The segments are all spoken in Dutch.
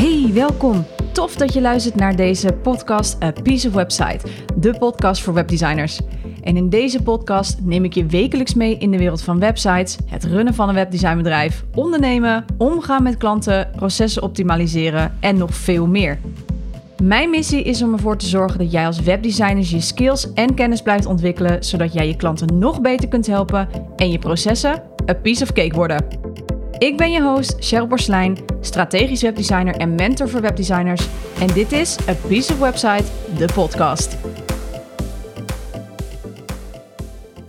Hey, welkom. Tof dat je luistert naar deze podcast A Piece of Website, de podcast voor webdesigners. En in deze podcast neem ik je wekelijks mee in de wereld van websites, het runnen van een webdesignbedrijf, ondernemen, omgaan met klanten, processen optimaliseren en nog veel meer. Mijn missie is om ervoor te zorgen dat jij als webdesigner je skills en kennis blijft ontwikkelen, zodat jij je klanten nog beter kunt helpen en je processen a piece of cake worden. Ik ben je host Cheryl Borslijn, strategisch webdesigner en mentor voor webdesigners. En dit is A Piece of Website, de podcast.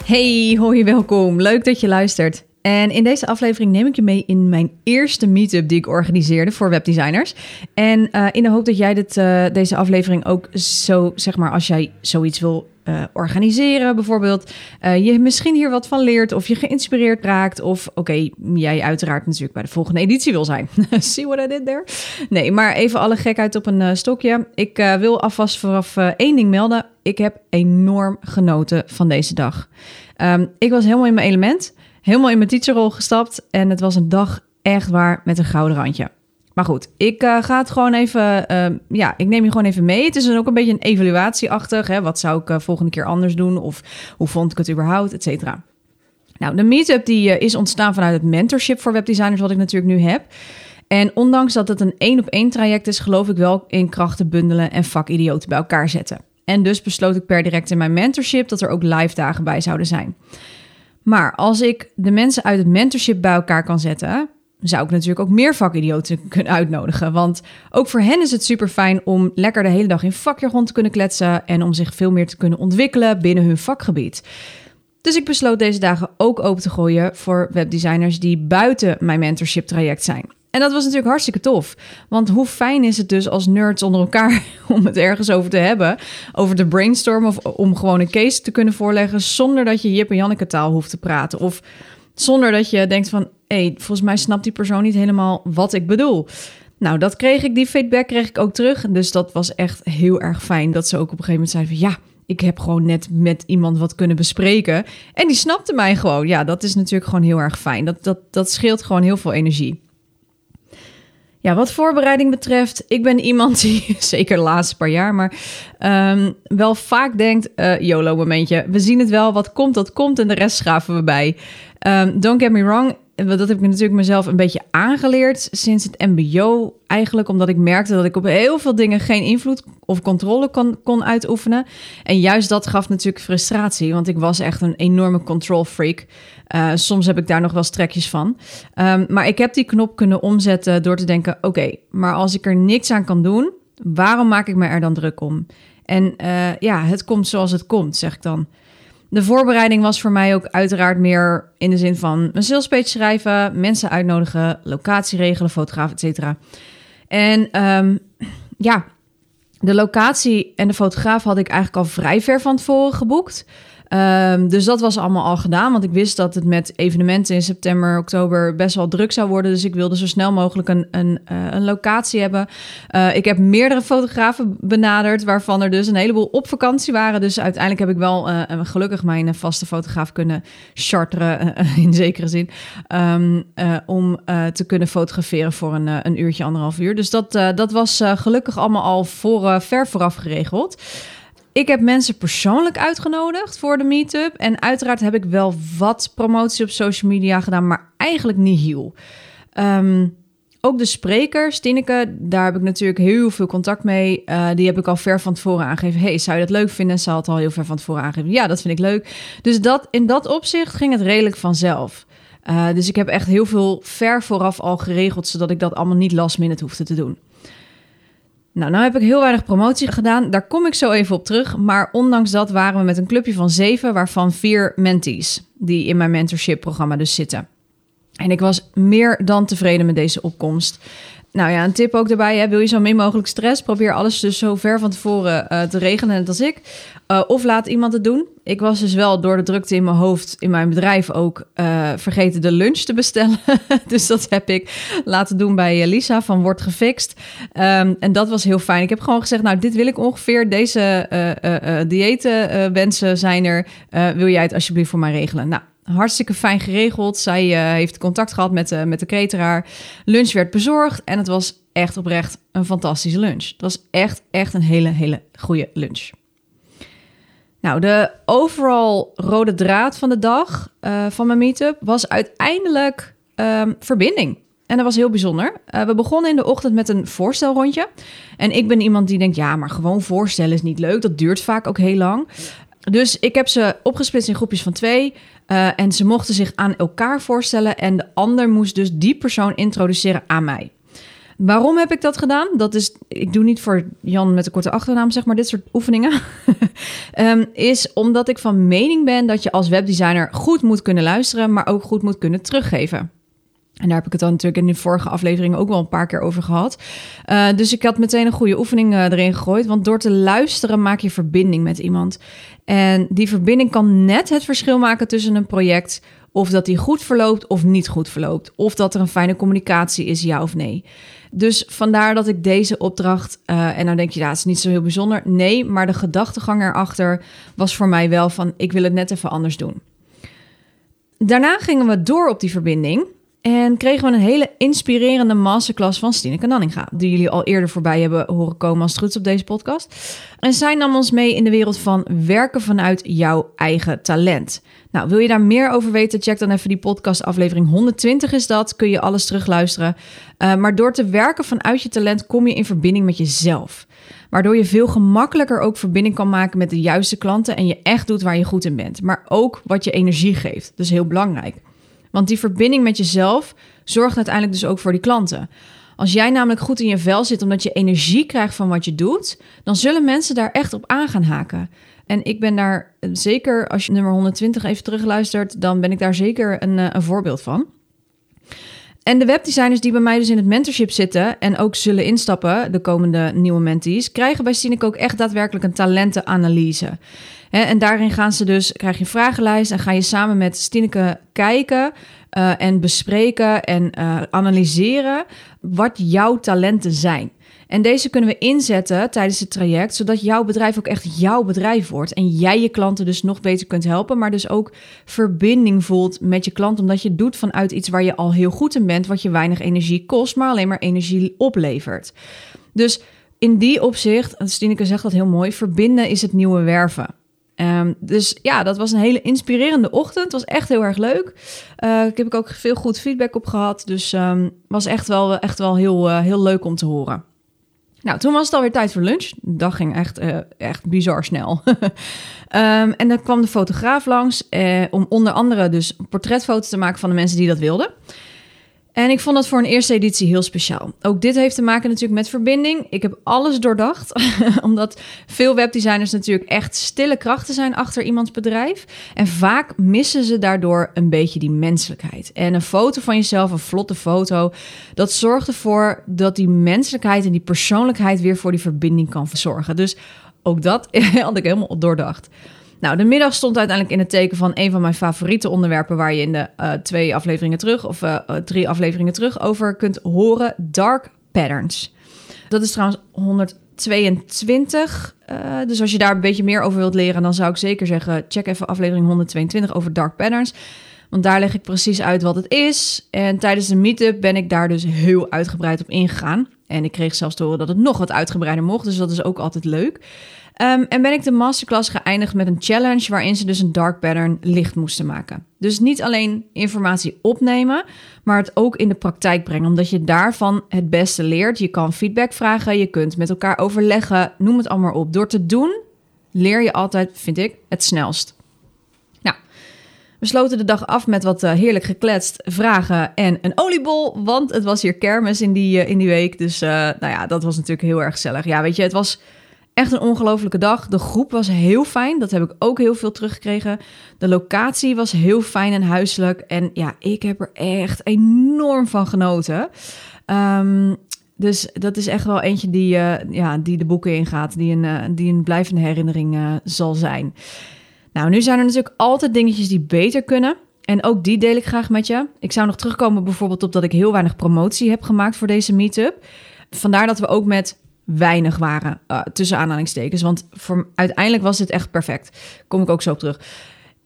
Hey, hoi, welkom. Leuk dat je luistert. En in deze aflevering neem ik je mee in mijn eerste meetup die ik organiseerde voor webdesigners. En uh, in de hoop dat jij dit, uh, deze aflevering ook zo, zeg maar, als jij zoiets wil uh, organiseren, bijvoorbeeld, je misschien hier wat van leert of je geïnspireerd raakt. Of oké, jij uiteraard natuurlijk bij de volgende editie wil zijn. See what I did there? Nee, maar even alle gekheid op een stokje. Ik wil alvast vooraf één ding melden. Ik heb enorm genoten van deze dag. Um, ik was helemaal in mijn element helemaal in mijn teacherrol gestapt. En het was een dag echt waar met een gouden randje. Maar goed, ik uh, ga het gewoon even. Uh, ja, ik neem je gewoon even mee. Het is dan ook een beetje een evaluatieachtig. Hè? Wat zou ik uh, volgende keer anders doen? Of hoe vond ik het überhaupt? Et cetera. Nou, de meetup die is ontstaan vanuit het mentorship voor webdesigners, wat ik natuurlijk nu heb. En ondanks dat het een één op één traject is, geloof ik wel in krachten bundelen en vakidioten bij elkaar zetten. En dus besloot ik per direct in mijn mentorship dat er ook live dagen bij zouden zijn. Maar als ik de mensen uit het mentorship bij elkaar kan zetten, zou ik natuurlijk ook meer vakidioten kunnen uitnodigen. Want ook voor hen is het super fijn om lekker de hele dag in vakjargon te kunnen kletsen en om zich veel meer te kunnen ontwikkelen binnen hun vakgebied. Dus ik besloot deze dagen ook open te gooien voor webdesigners die buiten mijn mentorship traject zijn. En dat was natuurlijk hartstikke tof. Want hoe fijn is het dus als nerds onder elkaar om het ergens over te hebben, over de brainstorm of om gewoon een case te kunnen voorleggen zonder dat je Jip en Janneke taal hoeft te praten. Of zonder dat je denkt van, hé, hey, volgens mij snapt die persoon niet helemaal wat ik bedoel. Nou, dat kreeg ik, die feedback kreeg ik ook terug. Dus dat was echt heel erg fijn dat ze ook op een gegeven moment zeiden van, ja, ik heb gewoon net met iemand wat kunnen bespreken. En die snapte mij gewoon. Ja, dat is natuurlijk gewoon heel erg fijn. Dat, dat, dat scheelt gewoon heel veel energie. Ja, wat voorbereiding betreft, ik ben iemand die, zeker de laatste paar jaar, maar um, wel vaak denkt, uh, YOLO momentje, we zien het wel, wat komt, dat komt en de rest schaven we bij. Um, don't get me wrong, dat heb ik natuurlijk mezelf een beetje aangeleerd sinds het MBO. Eigenlijk omdat ik merkte dat ik op heel veel dingen geen invloed of controle kon, kon uitoefenen. En juist dat gaf natuurlijk frustratie, want ik was echt een enorme control freak. Uh, soms heb ik daar nog wel strekjes van. Um, maar ik heb die knop kunnen omzetten door te denken: oké, maar als ik er niks aan kan doen, waarom maak ik me er dan druk om? En uh, ja, het komt zoals het komt, zeg ik dan. De voorbereiding was voor mij ook uiteraard meer in de zin van een salespage schrijven, mensen uitnodigen, locatie regelen, fotograaf, etc. En um, ja, de locatie en de fotograaf had ik eigenlijk al vrij ver van tevoren geboekt. Um, dus dat was allemaal al gedaan, want ik wist dat het met evenementen in september, oktober best wel druk zou worden. Dus ik wilde zo snel mogelijk een, een, uh, een locatie hebben. Uh, ik heb meerdere fotografen benaderd, waarvan er dus een heleboel op vakantie waren. Dus uiteindelijk heb ik wel uh, gelukkig mijn vaste fotograaf kunnen charteren, in zekere zin, um, om te kunnen fotograferen voor een, een uurtje, anderhalf uur. Dus dat, dat was gelukkig allemaal al voor, ver vooraf geregeld. Ik heb mensen persoonlijk uitgenodigd voor de meetup. En uiteraard heb ik wel wat promotie op social media gedaan, maar eigenlijk niet heel. Um, ook de sprekers, Tineke, daar heb ik natuurlijk heel veel contact mee. Uh, die heb ik al ver van tevoren aangegeven. Hey, zou je dat leuk vinden? En ze had al heel ver van tevoren aangegeven. Ja, dat vind ik leuk. Dus dat, in dat opzicht ging het redelijk vanzelf. Uh, dus ik heb echt heel veel ver vooraf al geregeld, zodat ik dat allemaal niet last minute hoefde te doen. Nou, nou heb ik heel weinig promotie gedaan. Daar kom ik zo even op terug. Maar ondanks dat waren we met een clubje van zeven, waarvan vier mentees, die in mijn mentorship-programma dus zitten. En ik was meer dan tevreden met deze opkomst. Nou ja, een tip ook daarbij. Hè, wil je zo min mogelijk stress? Probeer alles dus zo ver van tevoren uh, te regelen, net als ik. Uh, of laat iemand het doen. Ik was dus wel door de drukte in mijn hoofd in mijn bedrijf ook uh, vergeten de lunch te bestellen. dus dat heb ik laten doen bij Lisa van Wordt Gefixt. Um, en dat was heel fijn. Ik heb gewoon gezegd, nou dit wil ik ongeveer. Deze dieetwensen zijn er. wil jij het alsjeblieft voor mij regelen? Nou, hartstikke fijn geregeld. Zij uh, heeft contact gehad met, uh, met de cateraar. Lunch werd bezorgd en het was echt oprecht een fantastische lunch. Het was echt, echt een hele, hele goede lunch. Nou, de overal rode draad van de dag uh, van mijn meetup was uiteindelijk um, verbinding. En dat was heel bijzonder. We begonnen in de ochtend met een voorstelrondje. En ik ben iemand die denkt, ja, maar gewoon voorstellen is niet leuk. Dat duurt vaak ook heel lang. Dus ik heb ze opgesplitst in groepjes van twee. Uh, en ze mochten zich aan elkaar voorstellen. En de ander moest dus die persoon introduceren aan mij. Waarom heb ik dat gedaan? Dat is, ik doe niet voor Jan met een korte achternaam, zeg maar, dit soort oefeningen. um, is omdat ik van mening ben dat je als webdesigner goed moet kunnen luisteren, maar ook goed moet kunnen teruggeven. En daar heb ik het dan natuurlijk in de vorige aflevering ook wel een paar keer over gehad. Uh, dus ik had meteen een goede oefening uh, erin gegooid. Want door te luisteren maak je verbinding met iemand. En die verbinding kan net het verschil maken tussen een project. Of dat die goed verloopt of niet goed verloopt. Of dat er een fijne communicatie is, ja of nee. Dus vandaar dat ik deze opdracht. Uh, en dan denk je, ja, het is niet zo heel bijzonder. Nee, maar de gedachtegang erachter was voor mij wel van: ik wil het net even anders doen. Daarna gingen we door op die verbinding. En kregen we een hele inspirerende masterclass van Stineke Nanninga. Die jullie al eerder voorbij hebben horen komen als het op deze podcast. En zij nam ons mee in de wereld van werken vanuit jouw eigen talent. Nou, wil je daar meer over weten? Check dan even die podcast aflevering 120 is dat. Kun je alles terugluisteren. Uh, maar door te werken vanuit je talent kom je in verbinding met jezelf. Waardoor je veel gemakkelijker ook verbinding kan maken met de juiste klanten. En je echt doet waar je goed in bent. Maar ook wat je energie geeft. Dus heel belangrijk. Want die verbinding met jezelf zorgt uiteindelijk dus ook voor die klanten. Als jij namelijk goed in je vel zit omdat je energie krijgt van wat je doet, dan zullen mensen daar echt op aan gaan haken. En ik ben daar zeker, als je nummer 120 even terugluistert, dan ben ik daar zeker een, eh, een voorbeeld van. En de webdesigners die bij mij dus in het mentorship zitten en ook zullen instappen, de komende nieuwe mentees, krijgen bij Cinec ook echt daadwerkelijk een talentenanalyse. En daarin gaan ze dus, krijg je een vragenlijst en ga je samen met Stineke kijken uh, en bespreken en uh, analyseren wat jouw talenten zijn. En deze kunnen we inzetten tijdens het traject, zodat jouw bedrijf ook echt jouw bedrijf wordt. En jij je klanten dus nog beter kunt helpen, maar dus ook verbinding voelt met je klant, omdat je het doet vanuit iets waar je al heel goed in bent, wat je weinig energie kost, maar alleen maar energie oplevert. Dus in die opzicht, Stineke zegt dat heel mooi, verbinden is het nieuwe werven. Um, dus ja, dat was een hele inspirerende ochtend. Het was echt heel erg leuk. Uh, ik heb ook veel goed feedback op gehad. Dus um, was echt wel, echt wel heel, uh, heel leuk om te horen. Nou, toen was het alweer tijd voor lunch. De dag ging echt, uh, echt bizar snel. um, en dan kwam de fotograaf langs om onder andere dus portretfoto's te maken van de mensen die dat wilden. En ik vond dat voor een eerste editie heel speciaal. Ook dit heeft te maken natuurlijk met verbinding. Ik heb alles doordacht, omdat veel webdesigners natuurlijk echt stille krachten zijn achter iemands bedrijf. En vaak missen ze daardoor een beetje die menselijkheid. En een foto van jezelf, een vlotte foto, dat zorgt ervoor dat die menselijkheid en die persoonlijkheid weer voor die verbinding kan verzorgen. Dus ook dat had ik helemaal doordacht. Nou, de middag stond uiteindelijk in het teken van een van mijn favoriete onderwerpen waar je in de uh, twee afleveringen terug of uh, drie afleveringen terug over kunt horen: dark patterns. Dat is trouwens 122. Uh, dus als je daar een beetje meer over wilt leren, dan zou ik zeker zeggen: check even aflevering 122 over dark patterns. Want daar leg ik precies uit wat het is. En tijdens de meetup ben ik daar dus heel uitgebreid op ingegaan. En ik kreeg zelfs te horen dat het nog wat uitgebreider mocht. Dus dat is ook altijd leuk. Um, en ben ik de masterclass geëindigd met een challenge waarin ze dus een dark pattern licht moesten maken. Dus niet alleen informatie opnemen, maar het ook in de praktijk brengen, omdat je daarvan het beste leert. Je kan feedback vragen, je kunt met elkaar overleggen, noem het allemaal op. Door te doen leer je altijd, vind ik, het snelst. Nou, we sloten de dag af met wat uh, heerlijk gekletst, vragen en een oliebol, want het was hier kermis in die, uh, in die week. Dus uh, nou ja, dat was natuurlijk heel erg gezellig. Ja, weet je, het was Echt een ongelofelijke dag. De groep was heel fijn. Dat heb ik ook heel veel teruggekregen. De locatie was heel fijn en huiselijk. En ja, ik heb er echt enorm van genoten. Um, dus dat is echt wel eentje die, uh, ja, die de boeken ingaat. Die een, uh, die een blijvende herinnering uh, zal zijn. Nou, nu zijn er natuurlijk altijd dingetjes die beter kunnen. En ook die deel ik graag met je. Ik zou nog terugkomen bijvoorbeeld op dat ik heel weinig promotie heb gemaakt voor deze meetup. Vandaar dat we ook met weinig waren, uh, tussen aanhalingstekens. Want voor, uiteindelijk was dit echt perfect. Kom ik ook zo op terug.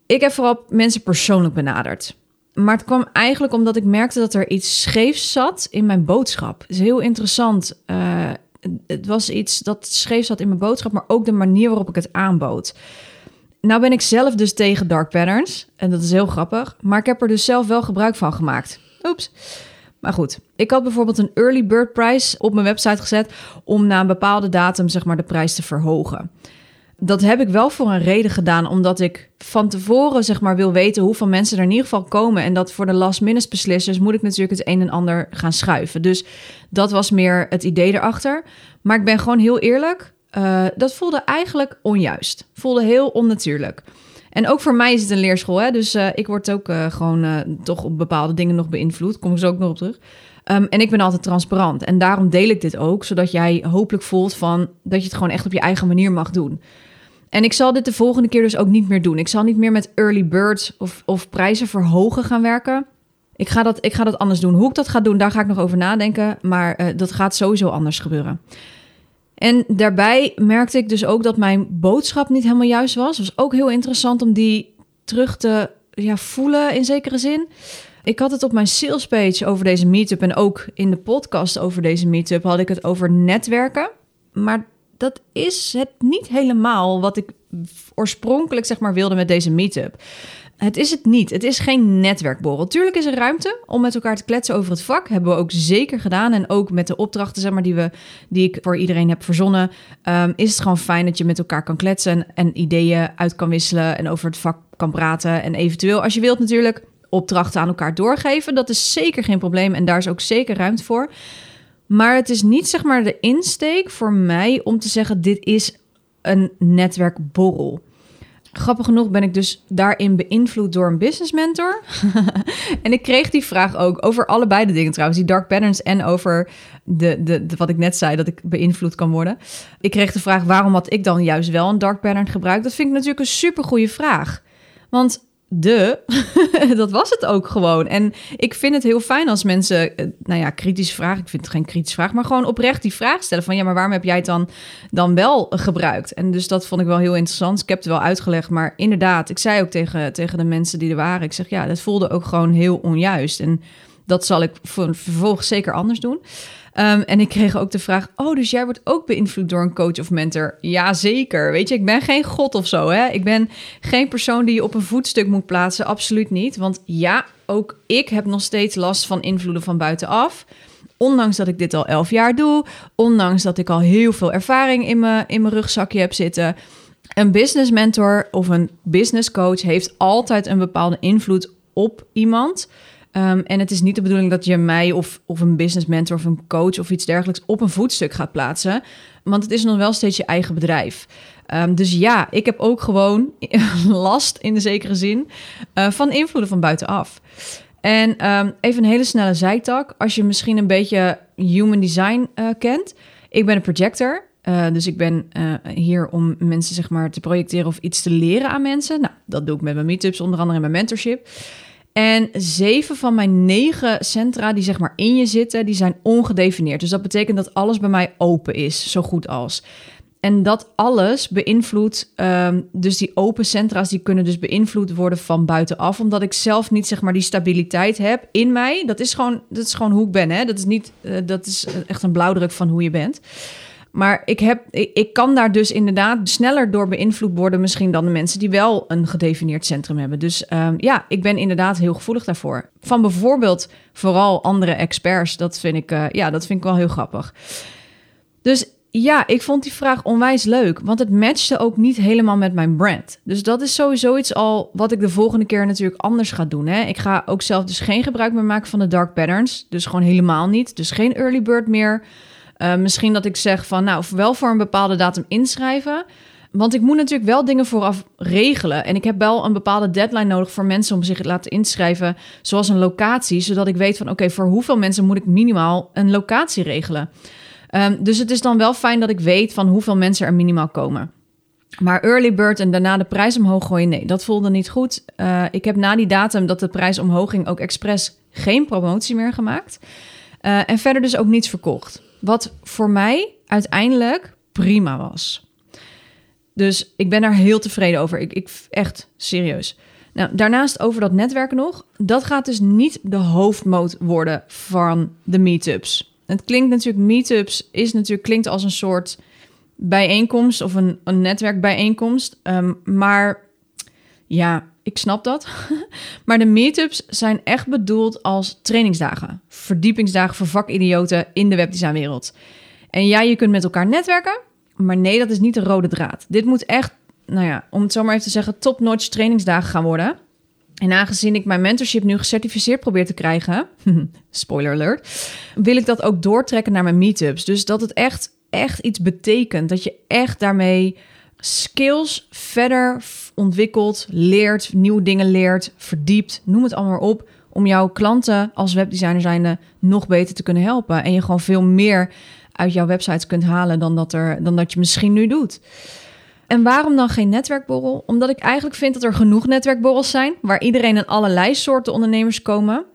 Ik heb vooral mensen persoonlijk benaderd. Maar het kwam eigenlijk omdat ik merkte dat er iets scheefs zat in mijn boodschap. Is heel interessant. Uh, het was iets dat scheef zat in mijn boodschap, maar ook de manier waarop ik het aanbood. Nou ben ik zelf dus tegen dark patterns. En dat is heel grappig. Maar ik heb er dus zelf wel gebruik van gemaakt. Oeps. Maar goed, ik had bijvoorbeeld een early bird prijs op mijn website gezet om na een bepaalde datum zeg maar de prijs te verhogen. Dat heb ik wel voor een reden gedaan, omdat ik van tevoren zeg maar wil weten hoeveel mensen er in ieder geval komen. En dat voor de last minute beslissers moet ik natuurlijk het een en ander gaan schuiven. Dus dat was meer het idee erachter. Maar ik ben gewoon heel eerlijk, uh, dat voelde eigenlijk onjuist. Voelde heel onnatuurlijk. En ook voor mij is het een leerschool, hè? dus uh, ik word ook uh, gewoon toch op bepaalde dingen nog beïnvloed. Kom ik zo ook nog op terug. Um, en ik ben altijd transparant. En daarom deel ik dit ook, zodat jij hopelijk voelt van dat je het gewoon echt op je eigen manier mag doen. En ik zal dit de volgende keer dus ook niet meer doen. Ik zal niet meer met early birds of, of prijzen verhogen gaan werken. Ik ga, dat, ik ga dat anders doen. Hoe ik dat ga doen, daar ga ik nog over nadenken. Maar dat gaat sowieso anders gebeuren. En daarbij merkte ik dus ook dat mijn boodschap niet helemaal juist was. Het was ook heel interessant om die terug te ja, voelen in zekere zin. Ik had het op mijn salespage over deze meetup en ook in de podcast over deze meetup had ik het over netwerken. Maar dat is het niet helemaal wat ik oorspronkelijk zeg maar wilde met deze meetup. Het is het niet. Het is geen netwerkborrel. Tuurlijk is er ruimte om met elkaar te kletsen over het vak. Hebben we ook zeker gedaan. En ook met de opdrachten zeg maar, die, we, die ik voor iedereen heb verzonnen. Um, is het gewoon fijn dat je met elkaar kan kletsen. En, en ideeën uit kan wisselen. En over het vak kan praten. En eventueel, als je wilt natuurlijk, opdrachten aan elkaar doorgeven. Dat is zeker geen probleem. En daar is ook zeker ruimte voor. Maar het is niet zeg maar de insteek voor mij om te zeggen: dit is een netwerkborrel. Grappig genoeg ben ik dus daarin beïnvloed door een business mentor. en ik kreeg die vraag ook over allebei de dingen trouwens, die dark patterns en over de, de, wat ik net zei, dat ik beïnvloed kan worden. Ik kreeg de vraag waarom had ik dan juist wel een dark pattern gebruikt. Dat vind ik natuurlijk een super goede vraag. Want de, dat was het ook gewoon. En ik vind het heel fijn als mensen, eh, nou ja, kritische vragen, ik vind het geen kritische vraag, maar gewoon oprecht die vraag stellen van ja, maar waarom heb jij het dan, dan wel gebruikt? En dus dat vond ik wel heel interessant. Ik heb het wel uitgelegd, maar inderdaad, ik zei ook tegen, tegen de mensen die er waren, ik zeg ja, dat voelde ook gewoon heel onjuist. En dat zal ik vervolgens zeker anders doen. Um, en ik kreeg ook de vraag: Oh, dus jij wordt ook beïnvloed door een coach of mentor? Ja, zeker. Weet je, ik ben geen god of zo. Hè? Ik ben geen persoon die je op een voetstuk moet plaatsen. Absoluut niet. Want ja, ook ik heb nog steeds last van invloeden van buitenaf. Ondanks dat ik dit al elf jaar doe, ondanks dat ik al heel veel ervaring in mijn, in mijn rugzakje heb zitten. Een business mentor of een business coach heeft altijd een bepaalde invloed op iemand. Um, en het is niet de bedoeling dat je mij of, of een business mentor of een coach of iets dergelijks op een voetstuk gaat plaatsen. Want het is nog wel steeds je eigen bedrijf. Um, dus ja, ik heb ook gewoon last in de zekere zin uh, van invloeden van buitenaf. En um, even een hele snelle zijtak. Als je misschien een beetje human design uh, kent. Ik ben een projector. Uh, dus ik ben hier om mensen zeg maar te projecteren of iets te leren aan mensen. Nou, dat doe ik met mijn meetups, onder andere in mijn mentorship. En zeven van mijn negen centra die zeg maar in je zitten, die zijn ongedefinieerd. Dus dat betekent dat alles bij mij open is, zo goed als. En dat alles beïnvloedt, um, dus die open centra's, die kunnen dus beïnvloed worden van buitenaf. Omdat ik zelf niet zeg maar die stabiliteit heb in mij. Dat is gewoon, dat is gewoon hoe ik ben. Hè? Dat is niet, uh, dat is echt een blauwdruk van hoe je bent. Maar ik, heb, ik, kan daar dus inderdaad sneller door beïnvloed worden, misschien dan de mensen die wel een gedefinieerd centrum hebben. Dus um, ja, ik ben inderdaad heel gevoelig daarvoor. Van bijvoorbeeld vooral andere experts, dat vind ik, uh, ja, dat vind ik wel heel grappig. Dus ja, ik vond die vraag onwijs leuk, want het matchte ook niet helemaal met mijn brand. Dus dat is sowieso iets al wat ik de volgende keer natuurlijk anders ga doen. Hè? Ik ga ook zelf dus geen gebruik meer maken van de dark patterns, dus gewoon helemaal niet. Dus geen early bird meer. Uh, misschien dat ik zeg van, nou, wel voor een bepaalde datum inschrijven. Want ik moet natuurlijk wel dingen vooraf regelen. En ik heb wel een bepaalde deadline nodig voor mensen om zich te laten inschrijven, zoals een locatie, zodat ik weet van, oké, voor hoeveel mensen moet ik minimaal een locatie regelen. Um, dus het is dan wel fijn dat ik weet van hoeveel mensen er minimaal komen. Maar early bird en daarna de prijs omhoog gooien, nee, dat voelde niet goed. Uh, ik heb na die datum dat de prijs omhoog ging ook expres geen promotie meer gemaakt. Uh, en verder dus ook niets verkocht. Wat voor mij uiteindelijk prima was. Dus ik ben daar heel tevreden over. Ik, ik echt serieus. Nou, daarnaast over dat netwerken nog. Dat gaat dus niet de hoofdmoot worden van de meetups. Het klinkt natuurlijk, meetups is natuurlijk, klinkt als een soort bijeenkomst of een, een netwerkbijeenkomst. Ehm, maar ja, ik snap dat. maar de meetups zijn echt bedoeld als trainingsdagen. Verdiepingsdagen voor vakidioten in de webdesignwereld. En ja, je kunt met elkaar netwerken. Maar nee, dat is niet de rode draad. Dit moet echt, nou ja, om het zo maar even te zeggen, top-notch trainingsdagen gaan worden. En aangezien ik mijn mentorship nu gecertificeerd probeer te krijgen, spoiler alert, wil ik dat ook doortrekken naar mijn meetups. Dus dat het echt, echt iets betekent. Dat je echt daarmee skills verder ontwikkelt, leert, nieuwe dingen leert, verdiept, noem het allemaal op, om jouw klanten als webdesigner zijnde nog beter te kunnen helpen. En je gewoon veel meer uit jouw websites kunt halen dan dat, er, dan dat je misschien nu doet. En waarom dan geen netwerkborrel? Omdat ik eigenlijk vind dat er genoeg netwerkborrels zijn, waar iedereen en allerlei soorten ondernemers komen.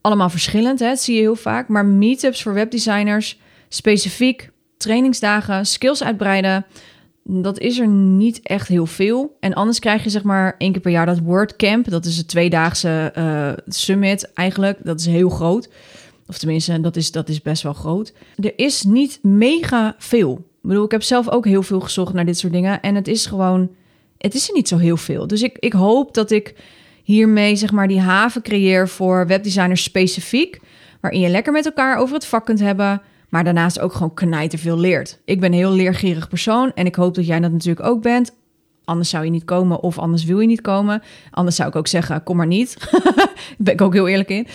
Allemaal verschillend, hè? dat zie je heel vaak. Maar meetups voor webdesigners, specifiek trainingsdagen, skills uitbreiden, dat is er niet echt heel veel. En anders krijg je zeg maar één keer per jaar dat WordCamp. Dat is een tweedaagse uh, summit eigenlijk. Dat is heel groot. Of tenminste, dat is, dat is best wel groot. Er is niet mega veel. Ik bedoel, ik heb zelf ook heel veel gezocht naar dit soort dingen. En het is gewoon, het is er niet zo heel veel. Dus ik, ik hoop dat ik hiermee zeg maar die haven creëer voor webdesigners specifiek. Waarin je lekker met elkaar over het vak kunt hebben. Maar daarnaast ook gewoon knijter veel leert. Ik ben een heel leergierig persoon. En ik hoop dat jij dat natuurlijk ook bent. Anders zou je niet komen of anders wil je niet komen. Anders zou ik ook zeggen, kom maar niet. Daar ben ik ook heel eerlijk in.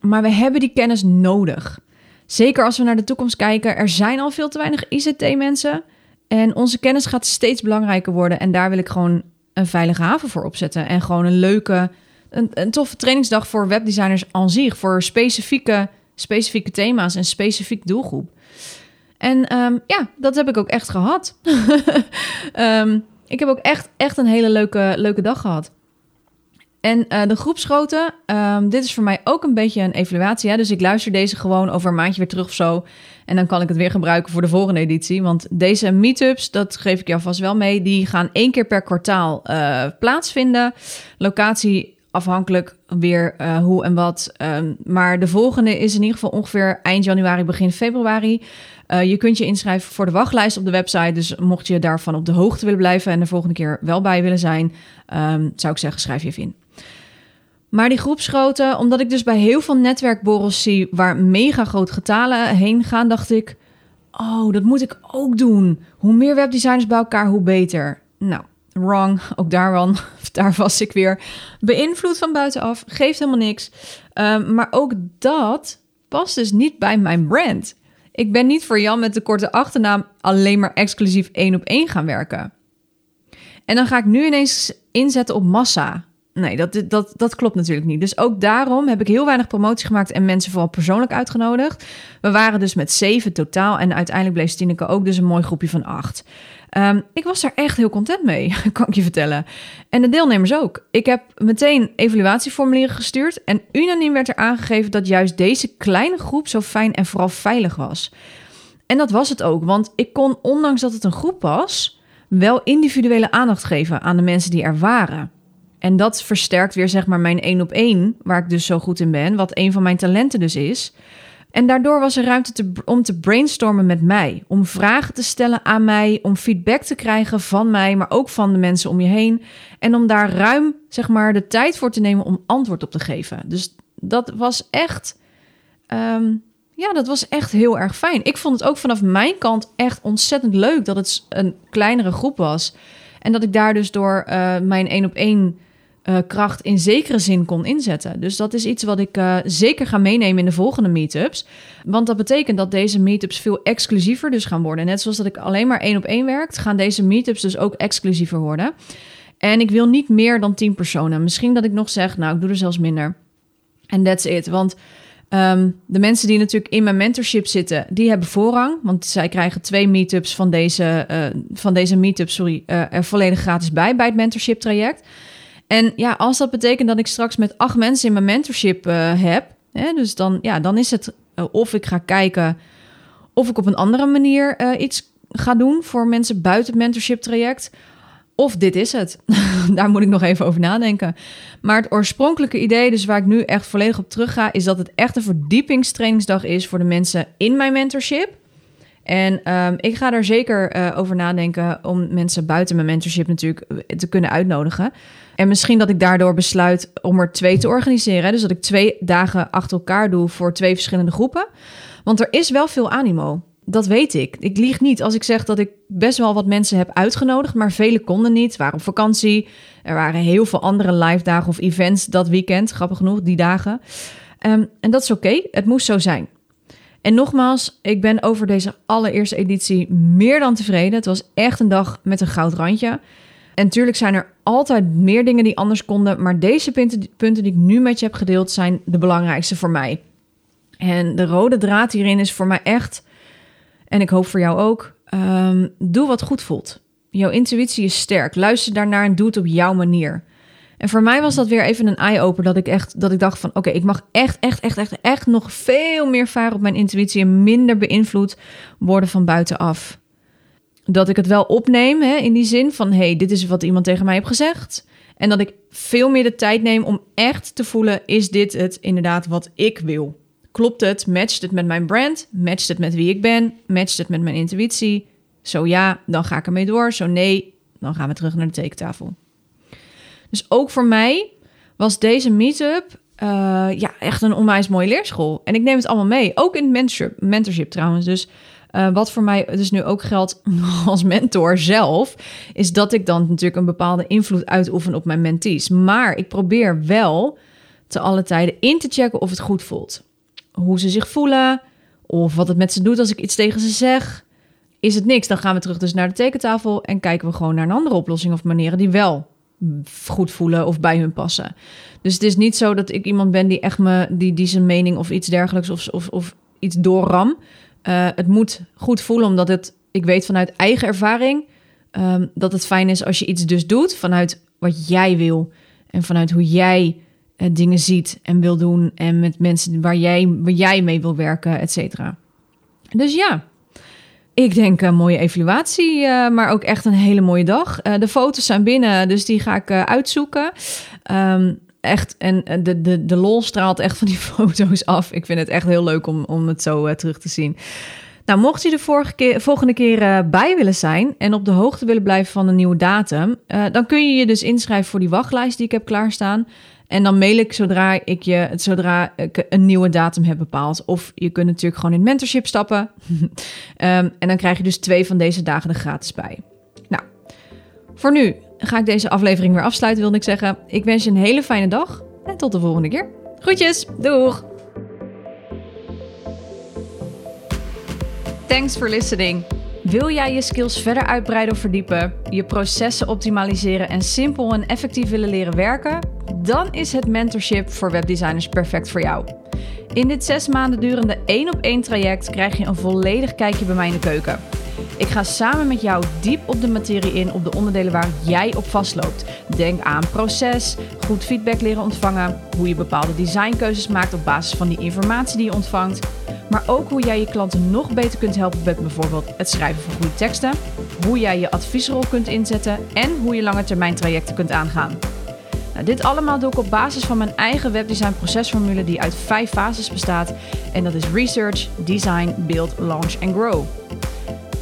Maar we hebben die kennis nodig. Zeker als we naar de toekomst kijken. Er zijn al veel te weinig ICT-mensen. En onze kennis gaat steeds belangrijker worden. En daar wil ik gewoon een veilige haven voor opzetten. En gewoon een leuke, een, een toffe trainingsdag voor webdesigners aan zich. Voor specifieke, specifieke thema's en specifiek doelgroep. En um, ja, dat heb ik ook echt gehad. um, ik heb ook echt, echt een hele leuke, leuke dag gehad. En uh, de groepsgrootte, um, dit is voor mij ook een beetje een evaluatie. Hè? Dus ik luister deze gewoon over een maandje weer terug of zo. En dan kan ik het weer gebruiken voor de volgende editie. Want deze meetups, dat geef ik jou vast wel mee, die gaan één keer per kwartaal uh, plaatsvinden. Locatie afhankelijk weer uh, hoe en wat. Um, maar de volgende is in ieder geval ongeveer eind januari, begin februari. Uh, je kunt je inschrijven voor de wachtlijst op de website. Dus mocht je daarvan op de hoogte willen blijven en de volgende keer wel bij willen zijn, um, zou ik zeggen, schrijf je even in. Maar die groepsgrootte, omdat ik dus bij heel veel netwerkborrels zie waar mega grote getalen heen gaan, dacht ik: Oh, dat moet ik ook doen. Hoe meer webdesigners bij elkaar, hoe beter. Nou, wrong. Ook daarvan, daar was ik weer beïnvloed van buitenaf. Geeft helemaal niks. Um, maar ook dat past dus niet bij mijn brand. Ik ben niet voor Jan met de korte achternaam alleen maar exclusief één op één gaan werken. En dan ga ik nu ineens inzetten op massa. Nee, dat, dat, dat klopt natuurlijk niet. Dus ook daarom heb ik heel weinig promotie gemaakt en mensen vooral persoonlijk uitgenodigd. We waren dus met zeven totaal en uiteindelijk bleef Stineke ook dus een mooi groepje van acht. Um, ik was daar echt heel content mee, kan ik je vertellen. En de deelnemers ook. Ik heb meteen evaluatieformulieren gestuurd en unaniem werd er aangegeven dat juist deze kleine groep zo fijn en vooral veilig was. En dat was het ook, want ik kon, ondanks dat het een groep was, wel individuele aandacht geven aan de mensen die er waren. En dat versterkt weer zeg maar mijn één op één, waar ik dus zo goed in ben, wat een van mijn talenten dus is. En daardoor was er ruimte te, om te brainstormen met mij, om vragen te stellen aan mij, om feedback te krijgen van mij, maar ook van de mensen om je heen. En om daar ruim zeg maar de tijd voor te nemen om antwoord op te geven. Dus dat was echt, um, ja, dat was echt heel erg fijn. Ik vond het ook vanaf mijn kant echt ontzettend leuk dat het een kleinere groep was. En dat ik daar dus door uh, mijn één op één uh, kracht in zekere zin kon inzetten. Dus dat is iets wat ik uh, zeker ga meenemen in de volgende meetups. Want dat betekent dat deze meetups veel exclusiever dus gaan worden. Net zoals dat ik alleen maar één op één werkt, gaan deze meetups dus ook exclusiever worden. En ik wil niet meer dan 10 personen. Misschien dat ik nog zeg, nou, ik doe er zelfs minder. En that's it. Want um, de mensen die natuurlijk in mijn mentorship zitten, die hebben voorrang. Want zij krijgen twee meetups van deze, uh, van deze meetup, sorry, er volledig gratis bij bij het mentorship traject. En ja, als dat betekent dat ik straks met acht mensen in mijn mentorship uh, heb, hè, dus dan, ja, dan is het uh, of ik ga kijken of ik op een andere manier uh, iets ga doen voor mensen buiten het mentorship traject. Of dit is het. Daar moet ik nog even over nadenken. Maar het oorspronkelijke idee, dus waar ik nu echt volledig op terug ga, is dat het echt een verdiepingstrainingsdag is voor de mensen in mijn mentorship. En um, ik ga daar zeker over nadenken om mensen buiten mijn mentorship natuurlijk eh, te kunnen uitnodigen. En misschien dat ik daardoor besluit om er twee te organiseren. Dus dat ik twee dagen achter elkaar doe voor twee verschillende groepen. Want er is wel veel animo. Dat weet ik. Ik lieg niet als ik zeg dat ik best wel wat mensen heb uitgenodigd, maar vele konden niet, waren op vakantie. Er waren heel veel andere live dagen of events dat weekend, grappig genoeg, die dagen. Um, en dat is oké, het moest zo zijn. En nogmaals, ik ben over deze allereerste editie meer dan tevreden. Het was echt een dag met een goud randje. En natuurlijk zijn er altijd meer dingen die anders konden, maar deze punten, punten die ik nu met je heb gedeeld zijn de belangrijkste voor mij. En de rode draad hierin is voor mij echt, en ik hoop voor jou ook, um, doe wat goed voelt. Jouw intuïtie is sterk. Luister daarnaar en doe het op jouw manier. En voor mij was dat weer even een eye-opener dat ik echt dat ik dacht van oké, ik mag echt, echt, echt, echt, echt nog veel meer varen op mijn intuïtie en minder beïnvloed worden van buitenaf. Dat ik het wel opneem hè, in die zin van hey, dit is wat iemand tegen mij heeft gezegd. En dat ik veel meer de tijd neem om echt te voelen, is dit het inderdaad wat ik wil? Klopt het? Matcht het met mijn brand? Matcht het met wie ik ben? Matcht het met mijn intuïtie? Zo ja, dan ga ik ermee door. Zo nee, dan gaan we terug naar de tekentafel. Dus ook voor mij was deze meetup uh, ja, echt een onwijs mooie leerschool. En ik neem het allemaal mee. Ook in mentorship, mentorship trouwens. Dus uh, wat voor mij dus nu ook geldt als mentor zelf, is dat ik dan natuurlijk een bepaalde invloed uitoefen op mijn mentees. Maar ik probeer wel te alle tijden in te checken of het goed voelt. Hoe ze zich voelen, of wat het met ze doet als ik iets tegen ze zeg. Is het niks, dan gaan we terug dus naar de tekentafel en kijken we gewoon naar een andere oplossing of manieren die wel goed voelen of bij hun passen. Dus het is niet zo dat ik iemand ben die echt me, die, die zijn mening of iets dergelijks of, of, of iets doorram. Uh, het moet goed voelen, omdat het, ik weet vanuit eigen ervaring um, dat het fijn is als je iets dus doet vanuit wat jij wil en vanuit hoe jij uh, dingen ziet en wil doen en met mensen waar jij, waar jij mee wil werken, et cetera. Dus ja, ik denk een mooie evaluatie, uh, maar ook echt een hele mooie dag. De foto's zijn binnen, dus die ga ik uitzoeken. Um, echt, en de, de, de lol straalt echt van die foto's af. Ik vind het echt heel leuk om, om het zo terug te zien. Nou, mocht je de vorige keer, volgende keer bij willen zijn en op de hoogte willen blijven van een nieuwe datum, dan kun je je dus inschrijven voor die wachtlijst die ik heb klaarstaan. En dan mail ik zodra ik je zodra ik een nieuwe datum heb bepaald. Of je kunt natuurlijk gewoon in mentorship stappen. um, en dan krijg je dus twee van deze dagen er gratis bij. Nou, voor nu ga ik deze aflevering weer afsluiten, wilde ik zeggen. Ik wens je een hele fijne dag en tot de volgende keer. Groetjes, doeg! Thanks for listening. Wil jij je skills verder uitbreiden of verdiepen, je processen optimaliseren en simpel en effectief willen leren werken? Dan is het mentorship voor webdesigners perfect voor jou. In dit zes maanden durende één op één traject krijg je een volledig kijkje bij mij in de keuken. Ik ga samen met jou diep op de materie in op de onderdelen waar jij op vastloopt. Denk aan proces, goed feedback leren ontvangen, hoe je bepaalde designkeuzes maakt op basis van die informatie die je ontvangt, maar ook hoe jij je klanten nog beter kunt helpen met bijvoorbeeld het schrijven van goede teksten, hoe jij je adviesrol kunt inzetten en hoe je lange termijn trajecten kunt aangaan. Nou, dit allemaal doe ik op basis van mijn eigen webdesign procesformule die uit vijf fases bestaat. En dat is research, design, build, launch en grow.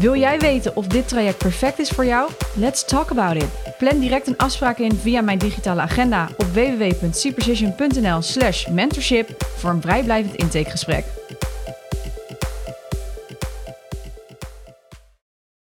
Wil jij weten of dit traject perfect is voor jou? Let's talk about it. Plan direct een afspraak in via mijn digitale agenda op www.cprecision.nl slash mentorship voor een vrijblijvend intakegesprek.